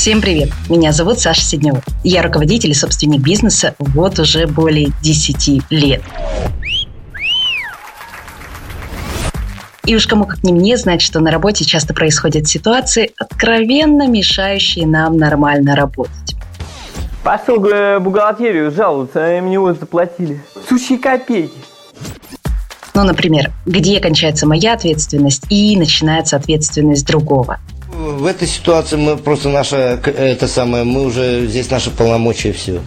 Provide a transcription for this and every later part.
Всем привет! Меня зовут Саша Сиднева. Я руководитель и собственник бизнеса вот уже более 10 лет. И уж кому как не мне знать, что на работе часто происходят ситуации, откровенно мешающие нам нормально работать. Пошел в бухгалтерию жаловаться, а им него заплатили. Сущие копейки. Ну, например, где кончается моя ответственность и начинается ответственность другого. В этой ситуации мы просто наша, это самое, мы уже здесь наши полномочия все.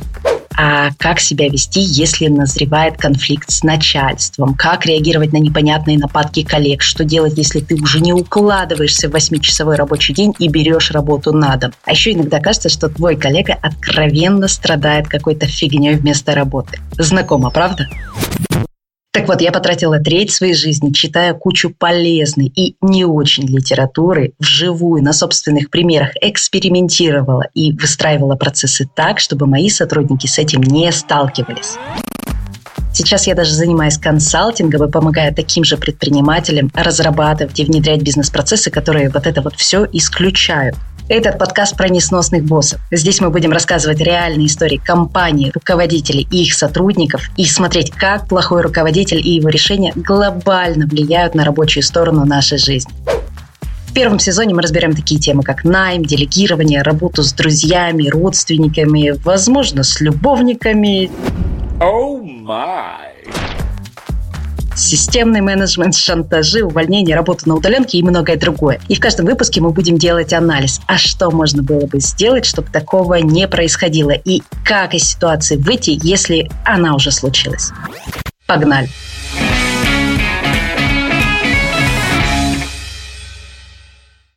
А как себя вести, если назревает конфликт с начальством? Как реагировать на непонятные нападки коллег? Что делать, если ты уже не укладываешься в восьмичасовой рабочий день и берешь работу на дом? А еще иногда кажется, что твой коллега откровенно страдает какой-то фигней вместо работы. Знакомо, правда? Так вот, я потратила треть своей жизни, читая кучу полезной и не очень литературы, вживую, на собственных примерах экспериментировала и выстраивала процессы так, чтобы мои сотрудники с этим не сталкивались. Сейчас я даже занимаюсь консалтингом и помогаю таким же предпринимателям разрабатывать и внедрять бизнес-процессы, которые вот это вот все исключают. Этот подкаст про несносных боссов. Здесь мы будем рассказывать реальные истории компаний, руководителей и их сотрудников и смотреть, как плохой руководитель и его решения глобально влияют на рабочую сторону нашей жизни. В первом сезоне мы разберем такие темы, как найм, делегирование, работу с друзьями, родственниками, возможно, с любовниками. Oh my системный менеджмент, шантажи, увольнение, работа на удаленке и многое другое. И в каждом выпуске мы будем делать анализ, а что можно было бы сделать, чтобы такого не происходило, и как из ситуации выйти, если она уже случилась. Погнали!